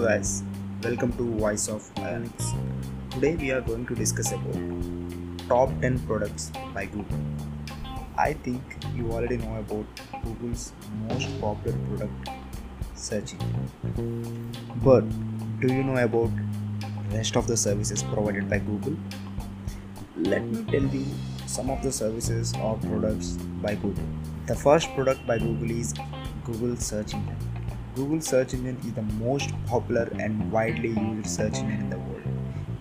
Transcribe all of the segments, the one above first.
Guys, welcome to Voice of Ionics. Today we are going to discuss about top 10 products by Google. I think you already know about Google's most popular product search engine. But do you know about rest of the services provided by Google? Let me tell you some of the services or products by Google. The first product by Google is Google Search Engine. Google search engine is the most popular and widely used search engine in the world.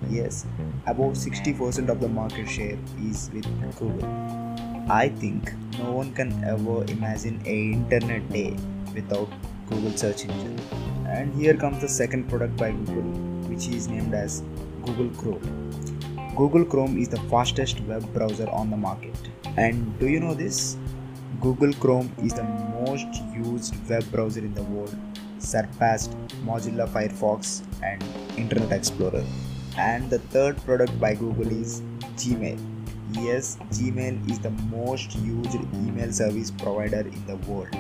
Yes, about 60% of the market share is with Google. I think no one can ever imagine a internet day without Google search engine. And here comes the second product by Google, which is named as Google Chrome. Google Chrome is the fastest web browser on the market. And do you know this? Google Chrome is the most used web browser in the world, surpassed Mozilla Firefox and Internet Explorer. And the third product by Google is Gmail. Yes, Gmail is the most used email service provider in the world.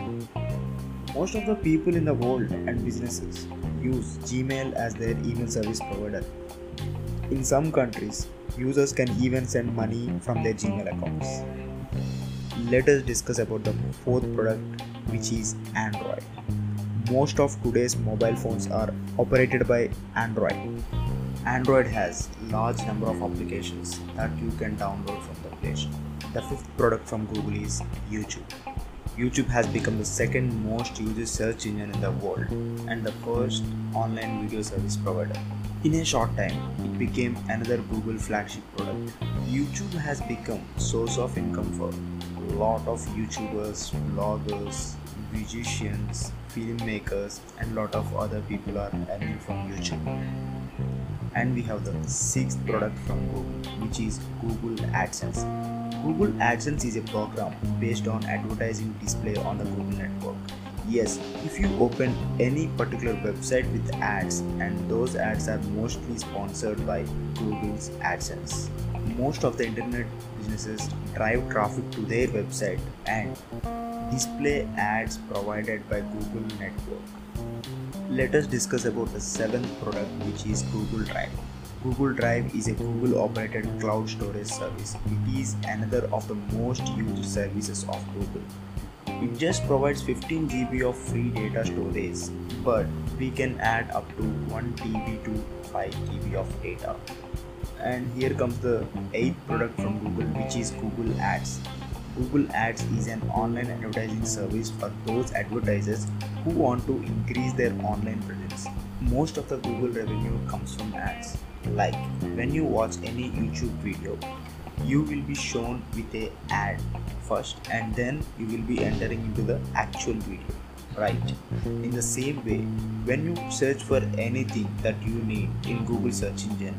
Most of the people in the world and businesses use Gmail as their email service provider. In some countries, users can even send money from their Gmail accounts let us discuss about the fourth product which is android. Most of today's mobile phones are operated by android. Android has large number of applications that you can download from the play store. The fifth product from google is youtube. Youtube has become the second most used search engine in the world and the first online video service provider in a short time, it became another Google flagship product. YouTube has become source of income for a lot of YouTubers, bloggers, musicians, filmmakers, and lot of other people are earning from YouTube. And we have the sixth product from Google, which is Google AdSense. Google AdSense is a program based on advertising display on the Google network Yes, if you open any particular website with ads and those ads are mostly sponsored by Google's AdSense. Most of the internet businesses drive traffic to their website and display ads provided by Google network. Let us discuss about the seventh product which is Google Drive. Google Drive is a Google operated cloud storage service. It is another of the most used services of Google. It just provides 15 GB of free data storage, but we can add up to 1 TB to 5 GB of data. And here comes the eighth product from Google, which is Google Ads. Google Ads is an online advertising service for those advertisers who want to increase their online presence. Most of the Google revenue comes from ads. Like when you watch any YouTube video, you will be shown with a ad first and then you will be entering into the actual video right? In the same way when you search for anything that you need in google search engine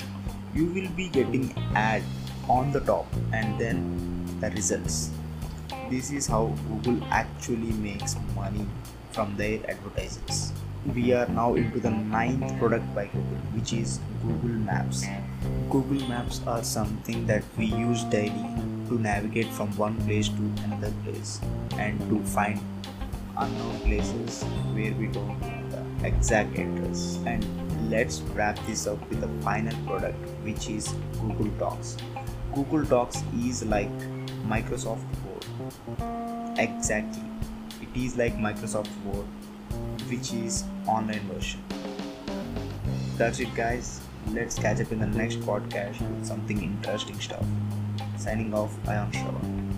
you will be getting ad on the top and then the results. This is how google actually makes money from their advertisers. We are now into the ninth product by Google, which is Google Maps. Google Maps are something that we use daily to navigate from one place to another place and to find unknown places where we don't know the exact address. And let's wrap this up with the final product, which is Google Docs. Google Docs is like Microsoft Word. Exactly. It is like Microsoft Word which is online version. That's it guys. Let's catch up in the next podcast with something interesting stuff. Signing off, I am Shravan.